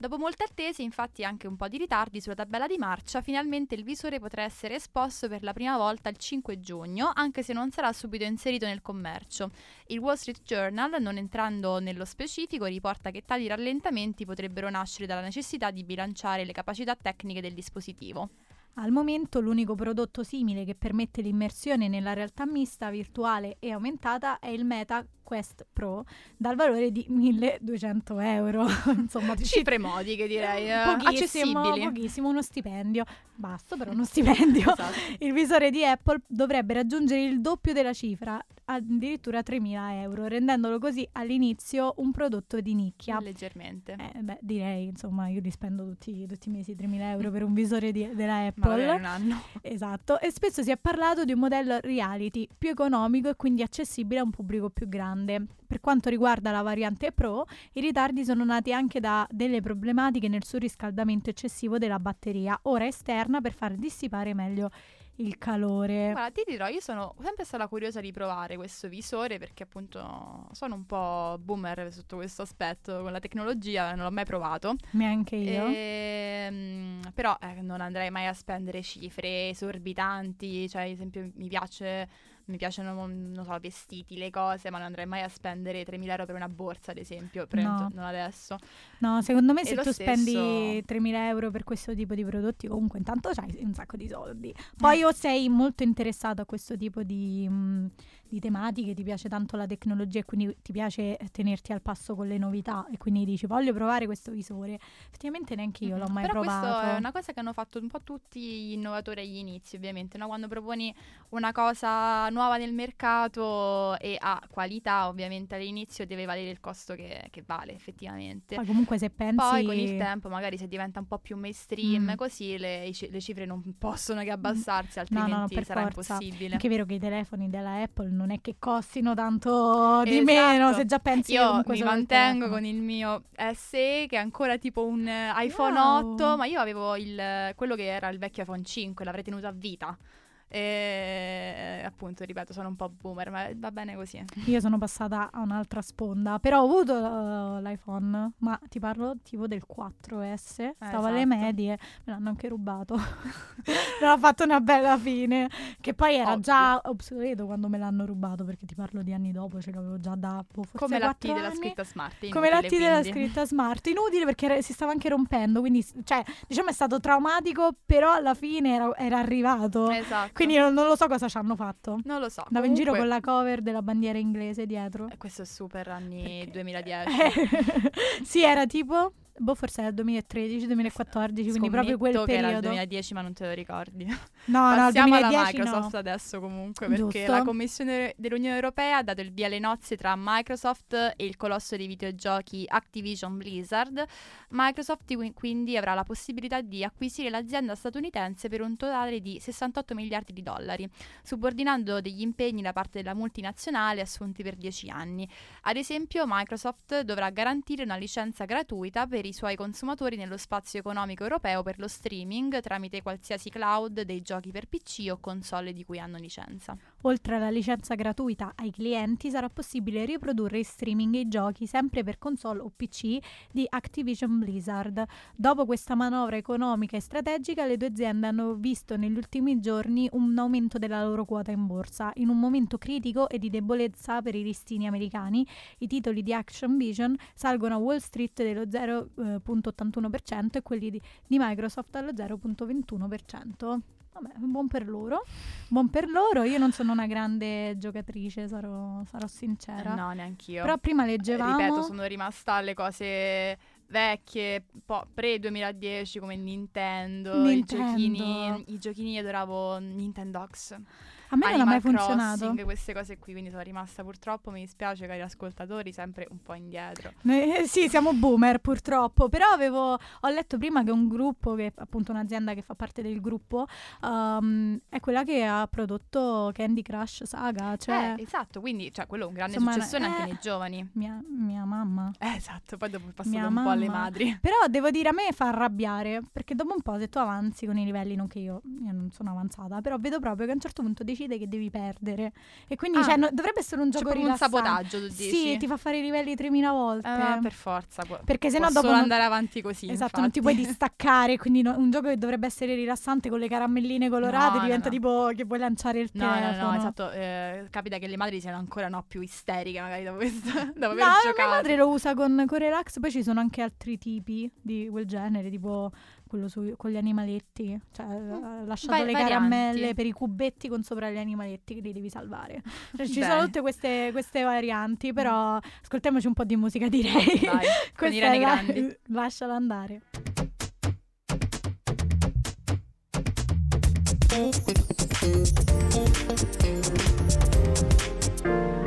Dopo molte attese, infatti anche un po' di ritardi sulla tabella di marcia, finalmente il visore potrà essere esposto per la prima volta il 5 giugno, anche se non sarà subito inserito nel commercio. Il Wall Street Journal, non entrando nello specifico, riporta che tali rallentamenti potrebbero nascere dalla necessità di bilanciare le capacità tecniche del dispositivo. Al momento l'unico prodotto simile che permette l'immersione nella realtà mista, virtuale e aumentata è il Meta Quest Pro dal valore di 1200 euro. (laughs) Insomma, ci- Cifre modiche direi, eh, pochissimo, accessibili. pochissimo, uno stipendio. Basta però uno stipendio. (laughs) Esatto. Il visore di Apple dovrebbe raggiungere il doppio della cifra, addirittura 3.000 euro, rendendolo così all'inizio un prodotto di nicchia. Leggermente. Eh, beh, direi, insomma, io li spendo tutti, tutti i mesi 3.000 euro per un visore di- della Apple. Ma un anno. Esatto, e spesso si è parlato di un modello reality più economico e quindi accessibile a un pubblico più grande. Per quanto riguarda la variante Pro, i ritardi sono nati anche da delle problematiche nel surriscaldamento eccessivo della batteria, ora esterna per far dissipare meglio il calore. Guarda, ti dirò, io sono sempre stata curiosa di provare questo visore perché appunto sono un po' boomer sotto questo aspetto con la tecnologia, non l'ho mai provato. Neanche io. Ehm, però eh, non andrei mai a spendere cifre esorbitanti, cioè ad esempio mi piace mi piacciono, non so, vestiti, le cose, ma non andrei mai a spendere 3.000 euro per una borsa, ad esempio, No. non adesso. No, secondo me E se tu stesso- spendi 3.000 euro per questo tipo di prodotti, comunque intanto c'hai un sacco di soldi. Poi o sei molto interessato a questo tipo di, mh, di tematiche, ti piace tanto la tecnologia e quindi ti piace tenerti al passo con le novità e quindi dici voglio provare questo visore. Effettivamente neanche io l'ho mai Però provato. questo è una cosa che hanno fatto un po' tutti gli innovatori agli inizi, ovviamente, no? Quando proponi una cosa nuova nel mercato e ha qualità, ovviamente all'inizio deve valere il costo che, che vale effettivamente. Poi comunque se pensi... Poi con il tempo, magari se diventa un po' più mainstream, Mm. così le, le cifre non possono che abbassarsi, No, no, no, altrimenti sarà forza. impossibile. Anche è vero che i telefoni della Apple non è che costino tanto di Esatto. meno, se già pensi Io comunque mi mantengo con il mio SE che è ancora tipo un eh, iPhone Wow. 8, ma io avevo il, quello che era il vecchio iPhone 5, l'avrei tenuto a vita. E appunto, ripeto, sono un po' boomer, ma va bene così. Io sono passata a un'altra sponda, però ho avuto uh, l'iPhone, ma ti parlo tipo del 4S, stavo alle esatto. medie, me l'hanno anche rubato. (laughs) non ho fatto una bella fine, che poi era Ovvio. già obsoleto quando me l'hanno rubato, perché ti parlo di anni dopo, ce l'avevo già da boh, forse Come la T 4 della scritta smart. Come la T inutile, della scritta smart, inutile perché era- si stava anche rompendo, quindi cioè, diciamo è stato traumatico, però alla fine era, era arrivato. Esatto. Quindi non, non lo so cosa ci hanno fatto. non lo so. Andavo in giro con Comunque- la cover della bandiera inglese dietro. Eh, Questo è super anni Perché- 2010. (laughs) sì, era tipo, boh, forse era 2013, 2014, quindi proprio quel Scommetto che era il periodo. 2010, ma non te lo ricordi. No, no, Passiamo alla 2010 Microsoft no. adesso comunque perché Giusto. la Commissione dell'Unione Europea ha dato il via alle nozze tra Microsoft e il colosso dei videogiochi Activision Blizzard. Microsoft qui- quindi avrà la possibilità di acquisire l'azienda statunitense per un totale di 68 miliardi di dollari, subordinando degli impegni da parte della multinazionale assunti per 10 anni. Ad esempio, Microsoft dovrà garantire una licenza gratuita per i suoi consumatori nello spazio economico europeo per lo streaming tramite qualsiasi cloud dei giochi per PC o console di cui hanno licenza. Oltre alla licenza gratuita ai clienti, sarà possibile riprodurre in streaming i giochi sempre per console o PC di Activision Blizzard. Dopo questa manovra economica e strategica, le due aziende hanno visto negli ultimi giorni un aumento della loro quota in borsa. In un momento critico e di debolezza per i listini americani, i titoli di Action Vision salgono a Wall Street dello 0,81% e quelli di, di Microsoft allo 0,21%. Vabbè, buon per loro. Buon per loro. Io non sono una grande giocatrice, sarò, sarò sincera. no, neanch'io. Però prima leggevamo. Ripeto, sono rimasta alle cose vecchie, po- pre-2010 come Nintendo, I, Nintendo. giochini, i giochini io adoravo Nintendox. A me non ha mai funzionato. Crossing, queste cose qui, quindi sono rimasta purtroppo, mi dispiace cari ascoltatori, sempre un po' indietro. Eh, sì, siamo boomer purtroppo, però avevo, ho letto prima che un gruppo, che appunto un'azienda che fa parte del gruppo, um, è quella che ha prodotto Candy Crush Saga, cioè eh, esatto, quindi cioè, quello è un grande Insomma, successone eh, anche nei giovani. mia, mia mamma. Eh, esatto, poi dopo è passato Mia un po' alle mamma. madri. Però devo dire, a me fa arrabbiare, perché dopo un po' se tu avanzi con i livelli, non che io, io non sono avanzata, però vedo proprio che a un certo punto decide che devi perdere. E quindi Ah. cioè, no- dovrebbe essere un gioco un rilassante. sabotaggio, tu dici? Sì, ti fa fare i livelli 3000 volte. Ah, per forza. pu- Perché sennò può dopo non- andare avanti così. Esatto, non ti infatti. puoi (laughs) distaccare, quindi no- un gioco che dovrebbe essere rilassante con le caramelline colorate No, diventa tipo che vuoi lanciare il No, no, telefono. no, esatto. eh, capita che le madri siano ancora no, più isteriche, magari dopo questo. (laughs) dopo aver No, mia giocato. madre lo usa con, con Relax, poi ci sono anche altri tipi di quel genere, tipo quello su- con gli animaletti, cioè ha lasciato Va- le varianti. caramelle per i cubetti con sopra gli animaletti che li devi salvare. Cioè, ci sono tutte queste, queste varianti, però ascoltiamoci un po' di musica direi. Vai, con (laughs) i è la- grandi. (laughs) Lasciala andare.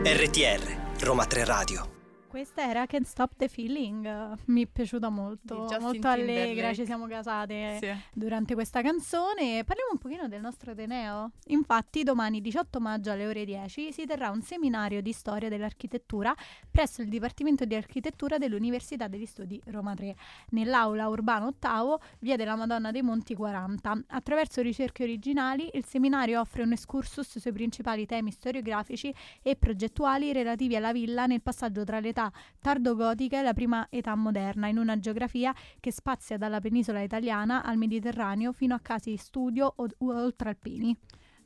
RTR, Roma 3 Radio. Questa era Can't Stop the Feeling, mi è piaciuta molto, molto allegra, Timberlake. ci siamo casate Sì. durante questa canzone. Parliamo un pochino del nostro Ateneo. Infatti domani 18 maggio alle ore 10 si terrà un seminario di storia dell'architettura presso il Dipartimento di Architettura dell'Università degli Studi Roma 3, nell'aula Urbano Ottavo, via della Madonna dei Monti 40. Attraverso ricerche originali il seminario offre un excursus sui principali temi storiografici e progettuali relativi alla villa nel passaggio tra l'età tardogotica e la prima età moderna, in una geografia che spazia dalla penisola italiana al Mediterraneo fino a casi di studio o- oltralpini.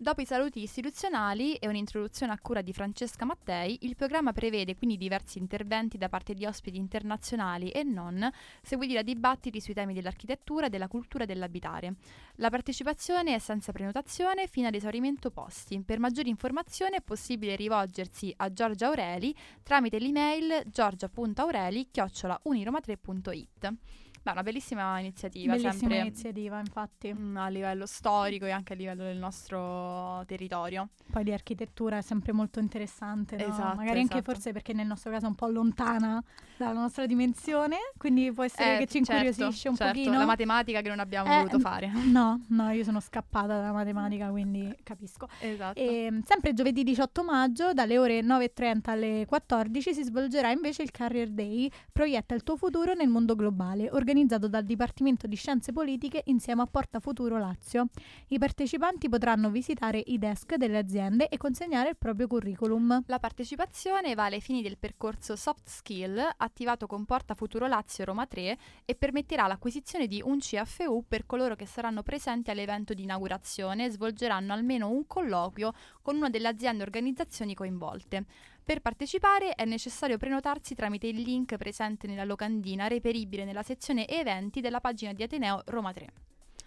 Dopo i saluti istituzionali e un'introduzione a cura di Francesca Mattei, il programma prevede quindi diversi interventi da parte di ospiti internazionali e non, seguiti da dibattiti sui temi dell'architettura, della cultura e dell'abitare. La partecipazione è senza prenotazione fino ad esaurimento posti. Per maggiori informazioni è possibile rivolgersi a Giorgia Aureli tramite l'email giorgia.aureli-uniroma3.it. Beh, una bellissima iniziativa, Bellissima sempre iniziativa, infatti. mm, a livello storico e anche a livello del nostro territorio. Poi di architettura è sempre molto interessante, no? Esatto, Magari anche esatto. forse perché nel nostro caso è un po' lontana dalla nostra dimensione, quindi può essere Eh, che ci certo, incuriosisce un certo, pochino. la matematica che non abbiamo Eh, voluto fare. (laughs) No, no, io sono scappata dalla matematica, quindi (laughs) capisco. Esatto. E, sempre giovedì 18 maggio, dalle ore 9.30 alle 14, si svolgerà invece il Career Day, proietta il tuo futuro nel mondo globale, organizzato dal Dipartimento di Scienze Politiche insieme a Porta Futuro Lazio. I partecipanti potranno visitare i desk delle aziende e consegnare il proprio curriculum. La partecipazione vale ai fini del percorso Soft Skill attivato con Porta Futuro Lazio Roma 3 e permetterà l'acquisizione di un CFU per coloro che saranno presenti all'evento di inaugurazione e svolgeranno almeno un colloquio con una delle aziende e organizzazioni coinvolte. Per partecipare è necessario prenotarsi tramite il link presente nella locandina reperibile nella sezione eventi della pagina di Ateneo Roma 3.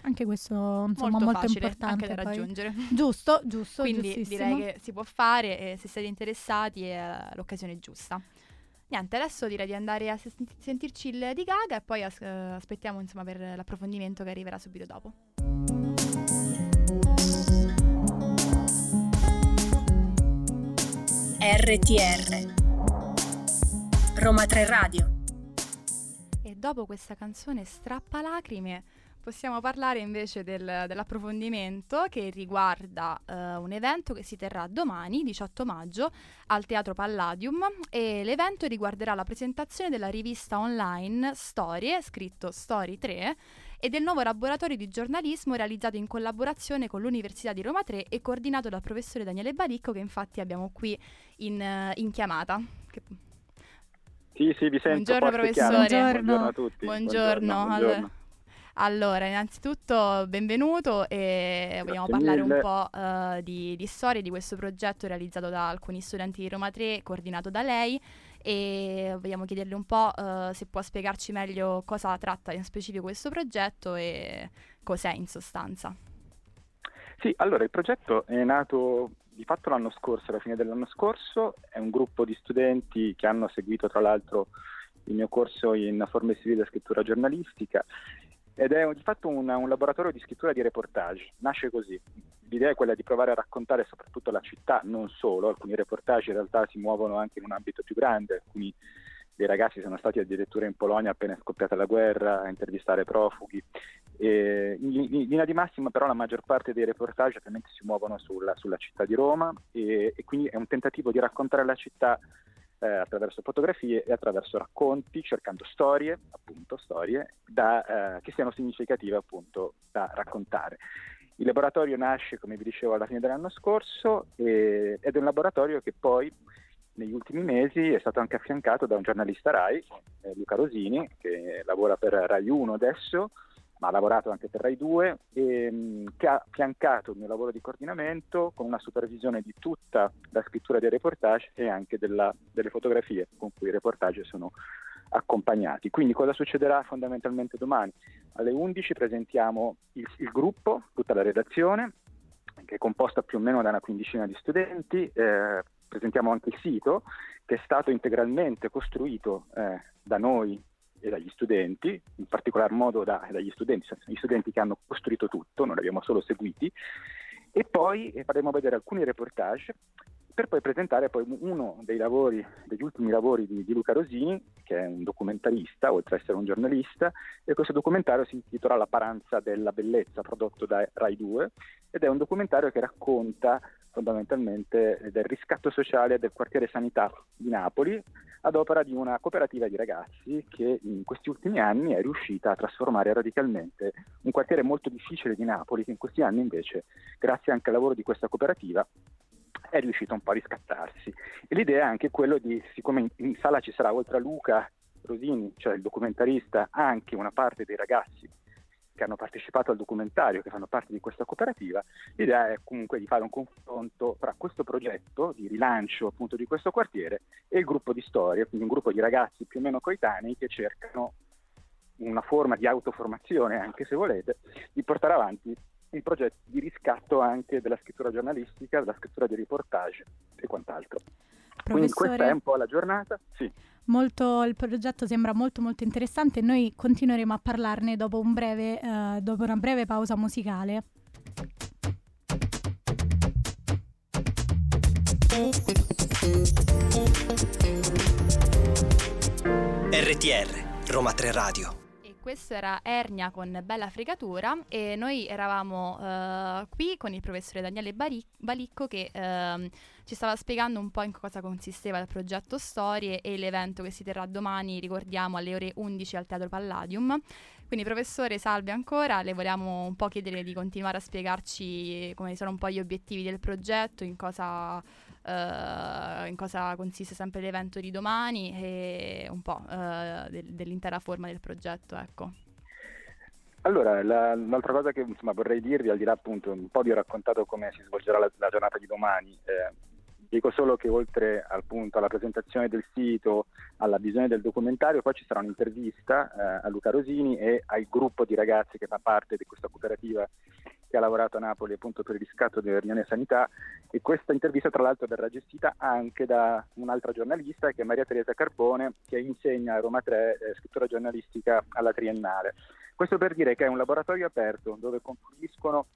Anche questo insomma molto, molto, facile importante. anche da poi. raggiungere. Giusto, giusto. Quindi direi che si può fare e se siete interessati è l'occasione giusta. Niente, adesso direi di andare a senti- sentirci il di Gaga e poi as- eh, aspettiamo insomma per l'approfondimento che arriverà subito dopo. RTR Roma 3 Radio. E dopo questa canzone strappalacrime possiamo parlare invece del- dell'approfondimento che riguarda eh, un evento che si terrà domani, 18 maggio, al Teatro Palladium. E l'evento riguarderà la presentazione della rivista online Storie, scritto Story 3, e del nuovo laboratorio di giornalismo realizzato in collaborazione con l'Università di Roma 3 e coordinato dal professore Daniele Balicco che infatti abbiamo qui in, eh, in chiamata. Che- Sì, sì, vi sento Buongiorno, professore. Buongiorno a tutti. Buongiorno. buongiorno. Allora, allora, innanzitutto benvenuto e vogliamo Grazie parlare un mille. po' eh, di, di storia di questo progetto realizzato da alcuni studenti di Roma 3, coordinato da lei e vogliamo chiederle un po' eh, se può spiegarci meglio cosa tratta in specifico questo progetto e cos'è in sostanza. Sì, allora il progetto è nato di fatto l'anno scorso, alla fine dell'anno scorso, è un gruppo di studenti che hanno seguito tra l'altro il mio corso in forme civili e scrittura giornalistica ed è di fatto un, un laboratorio di scrittura di reportage, nasce così. L'idea è quella di provare a raccontare soprattutto la città, non solo, alcuni reportage in realtà si muovono anche in un ambito più grande, alcuni dei ragazzi sono stati addirittura in Polonia appena scoppiata la guerra a intervistare profughi. E in linea di massima però la maggior parte dei reportage ovviamente si muovono sulla, sulla città di Roma e, e quindi è un tentativo di raccontare la città eh, attraverso fotografie e attraverso racconti, cercando storie, appunto storie, da, eh, che siano significative appunto da raccontare. Il laboratorio nasce, come vi dicevo, alla fine dell'anno scorso e- ed è un laboratorio che poi negli ultimi mesi è stato anche affiancato da un giornalista RAI, eh, Luca Rosini, che lavora per RAI 1 adesso, ma ha lavorato anche per Rai 2, e, mh, che ha affiancato il mio lavoro di coordinamento con una supervisione di tutta la scrittura dei reportage e anche della- delle fotografie con cui i reportage sono accompagnati. Quindi cosa succederà fondamentalmente domani? Alle 11 presentiamo il, il gruppo, tutta la redazione, che è composta più o meno da una quindicina di studenti, eh, presentiamo anche il sito che è stato integralmente costruito eh, da noi e dagli studenti, in particolar modo da- dagli studenti, gli studenti che hanno costruito tutto, non li abbiamo solo seguiti, e poi eh, faremo vedere alcuni reportage per poi presentare poi uno dei lavori, degli ultimi lavori di, di Luca Rosini, che è un documentarista, oltre ad essere un giornalista, e questo documentario si intitola La paranza della bellezza, prodotto da Rai 2, ed è un documentario che racconta fondamentalmente del riscatto sociale del quartiere Sanità di Napoli ad opera di una cooperativa di ragazzi che in questi ultimi anni è riuscita a trasformare radicalmente un quartiere molto difficile di Napoli che in questi anni invece, grazie anche al lavoro di questa cooperativa, è riuscito un po' a riscattarsi. E l'idea è anche quello di, siccome in, sala ci sarà oltre a Luca Rosini, cioè il documentarista, anche una parte dei ragazzi che hanno partecipato al documentario, che fanno parte di questa cooperativa, l'idea è comunque di fare un confronto tra questo progetto di rilancio appunto di questo quartiere e il gruppo di storie, quindi un gruppo di ragazzi più o meno coetanei che cercano una forma di autoformazione, anche se volete, di portare avanti un progetto di riscatto anche della scrittura giornalistica, della scrittura di reportage e quant'altro. Quindi Professore, questa è un po' la giornata. Sì. molto- il progetto sembra molto molto interessante e noi continueremo a parlarne dopo, un breve, eh, dopo una breve pausa musicale. RTR, Roma 3 Radio. Questo era Ernia con Bella Fregatura e noi eravamo eh, qui con il professore Daniele Bari- Balicco che ehm, ci stava spiegando un po' in cosa consisteva il progetto Storie e l'evento che si terrà domani, ricordiamo, alle ore 11 al Teatro Palladium. Quindi professore, salve ancora, le volevamo un po' chiedere di continuare a spiegarci come sono un po' gli obiettivi del progetto, in cosa, in cosa consiste sempre l'evento di domani e un po' eh, del- dell'intera forma del progetto, ecco. Allora, la- l'altra cosa che insomma, vorrei dirvi, al di là appunto, un po' vi ho raccontato come si svolgerà la, la giornata di domani, eh, dico solo che oltre appunto alla presentazione del sito, alla visione del documentario, poi ci sarà un'intervista eh, a Luca Rosini e al gruppo di ragazzi che fa parte di questa cooperativa che ha lavorato a Napoli appunto per il riscatto dell'Unione Sanità e questa intervista tra l'altro verrà gestita anche da un'altra giornalista che è Maria Teresa Carbone che insegna a Roma 3 eh, scrittura giornalistica alla Triennale. Questo per dire che è un laboratorio aperto dove confluiscono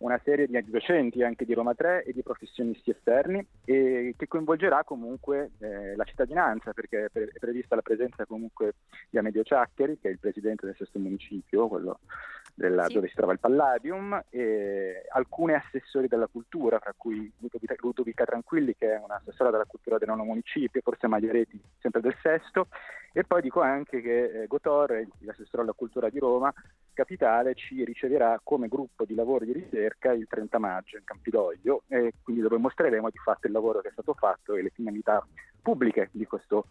una serie di docenti anche di Roma 3 e di professionisti esterni e che coinvolgerà comunque eh, la cittadinanza perché è pre- è prevista la presenza comunque di Amedio Ciaccheri che è il presidente del sesto municipio, quello della- Sì. dove si trova il Palladium, e alcune assessori della cultura, fra cui Ludovica, Ludovica Tranquilli che è un'assessora della cultura del nono municipio, forse Magliaretti sempre del sesto, e poi dico anche che eh, Gotor, l'assessore alla cultura di Roma, Capitale, ci riceverà come gruppo di lavoro di ricerca il 30 maggio in Campidoglio, e quindi dove mostreremo di fatto il lavoro che è stato fatto e le finalità pubbliche di questo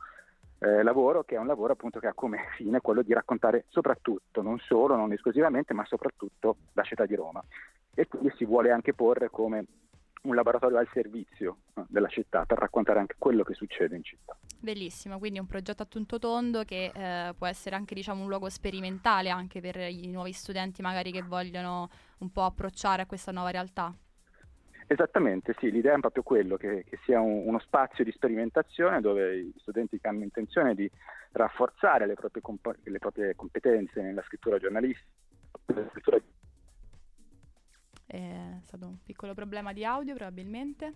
eh, lavoro, che è un lavoro appunto che ha come fine quello di raccontare soprattutto, non solo, non esclusivamente, ma soprattutto la città di Roma. E quindi si vuole anche porre come un laboratorio al servizio eh, della città per raccontare anche quello che succede in città. Bellissimo, quindi un progetto a tutto tondo che eh, può essere anche diciamo, un luogo sperimentale anche per i nuovi studenti magari che vogliono un po' approcciare a questa nuova realtà. Esattamente, sì, l'idea è proprio quello, che, che sia un- uno spazio di sperimentazione dove i studenti che hanno intenzione di rafforzare le proprie, comp- le proprie competenze nella scrittura giornalistica, nella scrittura È stato un piccolo problema di audio probabilmente.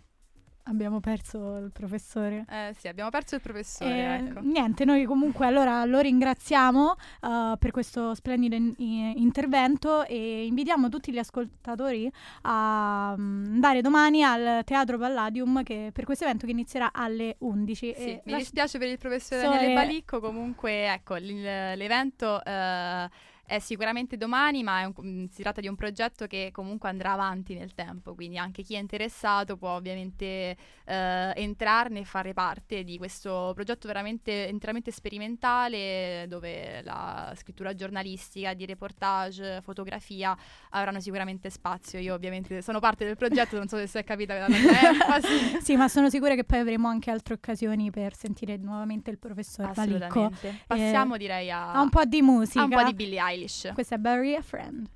Abbiamo perso il professore. Eh, sì, abbiamo perso il professore, Eh, ecco. Niente, noi comunque allora lo ringraziamo eh, per questo splendido in- intervento e invitiamo tutti gli ascoltatori a mm, andare domani al Teatro Palladium che, per questo evento che inizierà alle 11. Sì, mi dispiace per il professore Daniele Balicco, comunque ecco, l- l'evento eh, è sicuramente domani, ma un- mm, si tratta di un progetto che comunque andrà avanti nel tempo, quindi anche chi è interessato può ovviamente eh, entrarne e fare parte di questo progetto veramente interamente sperimentale dove la scrittura giornalistica, di reportage, fotografia avranno sicuramente spazio. Io ovviamente sono parte del progetto, non so se si è capita (laughs) enfasi. Sì, ma sono sicura che poi avremo anche altre occasioni per sentire nuovamente il professor. Assolutamente. Passiamo direi a, A un po' di musica. a un po' di Billie Eilish. Questa è Bury a Friend.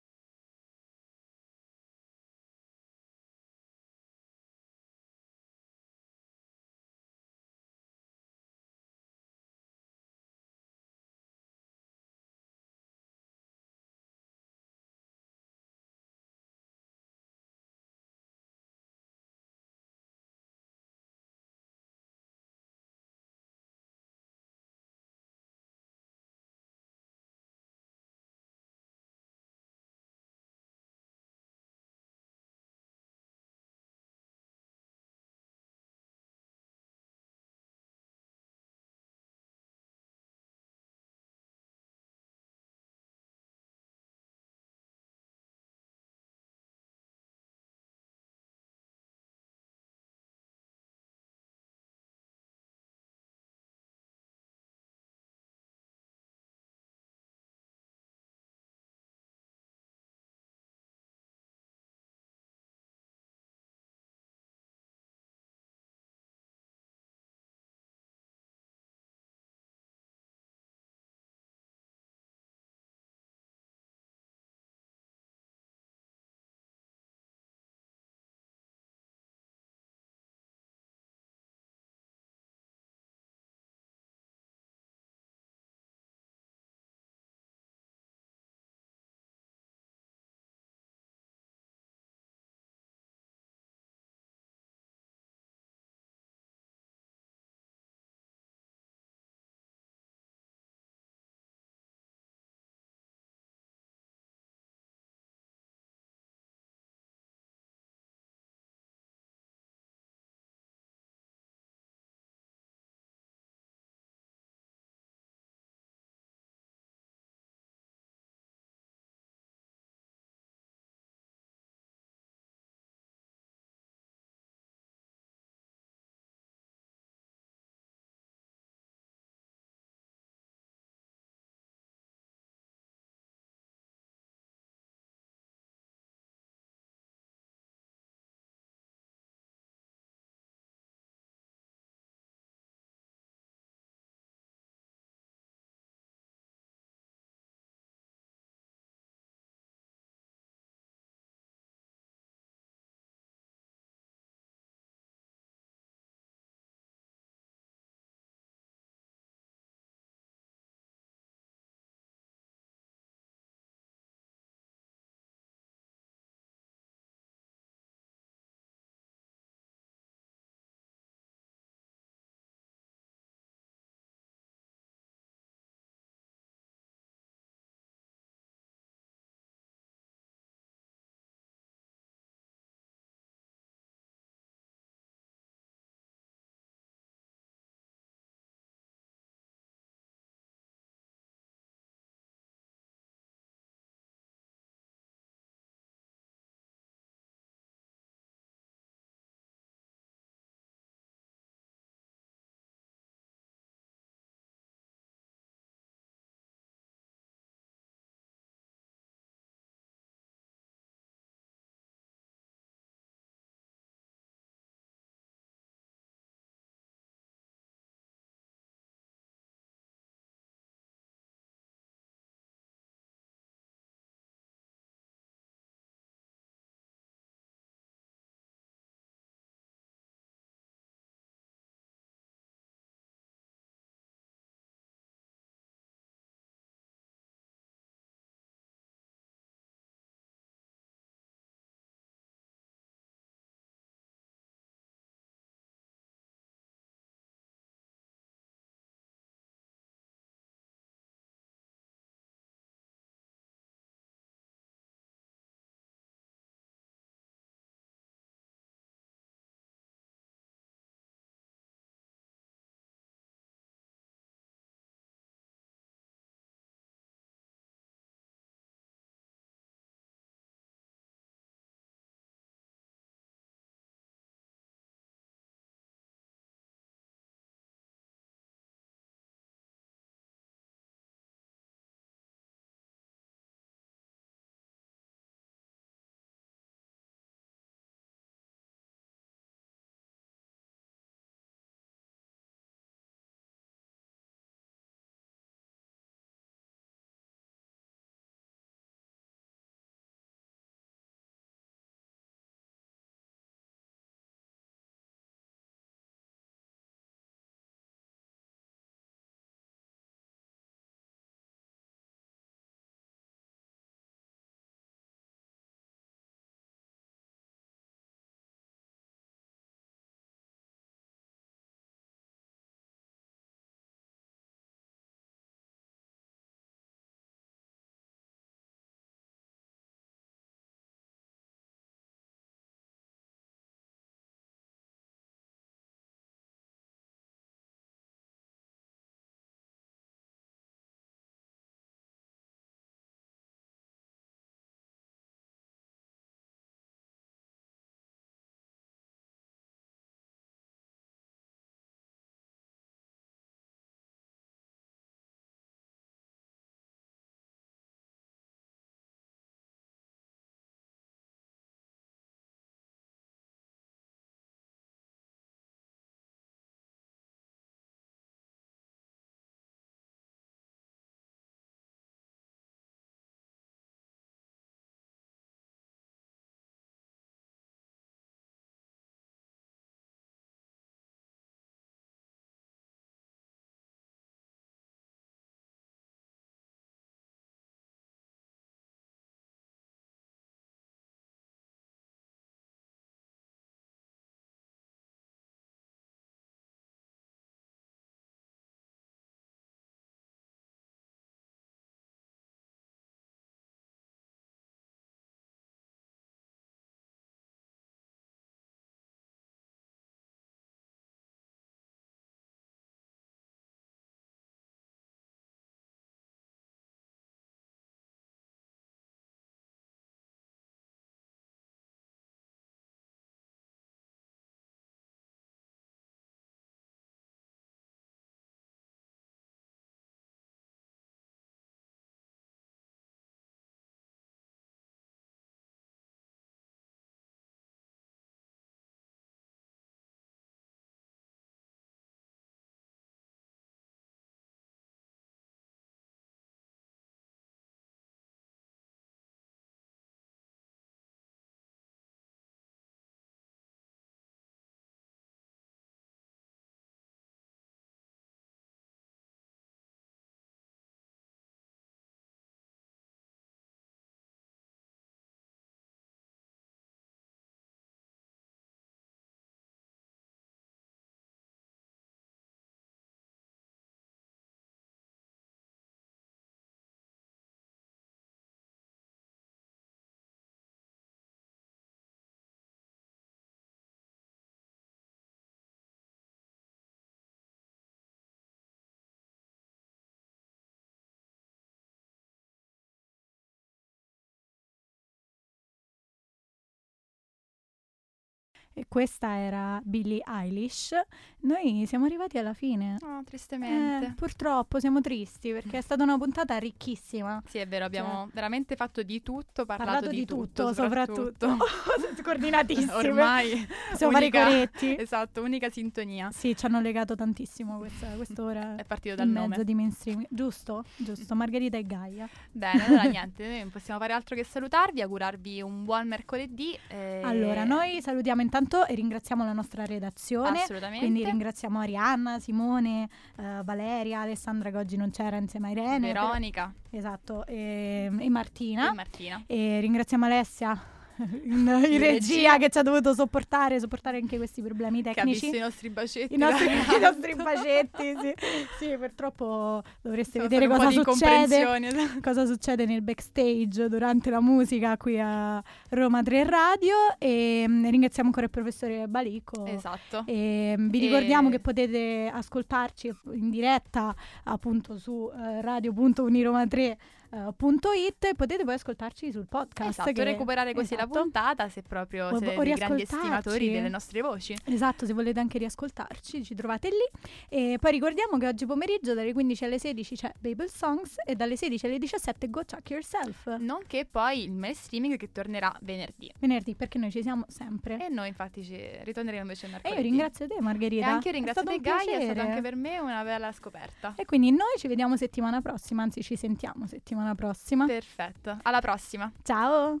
E questa era Billie Eilish. Noi siamo arrivati alla fine. Oh, tristemente. Eh, purtroppo siamo tristi perché è stata una puntata ricchissima. Sì, è vero, abbiamo Cioè, veramente fatto di tutto, parlato, Parlato di tutto, soprattutto. soprattutto. (laughs) Coordinatissime. Ormai Possiamo fare i unica- coretti. (laughs) Esatto, unica sintonia. Sì, ci hanno legato tantissimo questa, quest'ora (laughs) È partito dal mezzo nome. di mainstream. Giusto? Giusto, Margherita e Gaia. Bene, allora niente, noi non possiamo fare altro che salutarvi, augurarvi un buon mercoledì. eh, Allora, noi salutiamo intanto e ringraziamo la nostra redazione. Quindi ringraziamo Arianna, Simone, eh, Valeria, Alessandra che oggi non c'era insieme a Irene. Veronica Esatto, e, e Martina. e Martina. E ringraziamo Alessia (laughs) in, in regia che ci ha dovuto sopportare, sopportare anche questi problemi tecnici. visto i nostri bacetti. I nostri, i nostri bacetti, sì. Sì, purtroppo dovreste Sono vedere cosa succede, esatto. cosa succede nel backstage durante la musica qui a Roma 3 Radio e mm, ringraziamo ancora il professore Balicco. Esatto. E mm, vi ricordiamo E- che potete ascoltarci in diretta appunto su eh, radio.uniroma3 eh, it e potete poi ascoltarci sul podcast. Esatto, che- recuperare così la esatto. puntata se proprio O- siete dei grandi estimatori delle nostre voci. Esatto, se volete anche riascoltarci, ci trovate lì. E poi ricordiamo che oggi pomeriggio dalle 15 alle 16 c'è Babel Songs e dalle 16 alle 17 Go Check Yourself. Nonché poi il mail streaming che tornerà venerdì. Venerdì, perché noi ci siamo sempre. E noi infatti ci ritorneremo invece E mercoledì. io ringrazio te, E Margherita. anche io ringrazio te Gaia, è stata anche per me una bella scoperta. E quindi noi ci vediamo settimana prossima, anzi ci sentiamo settimana prossima. Perfetto, alla prossima. Ciao!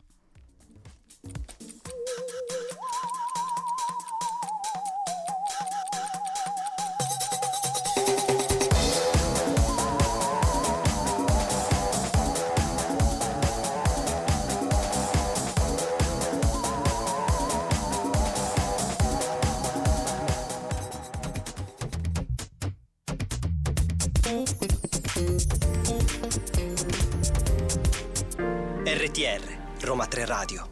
RTR Roma 3 Radio.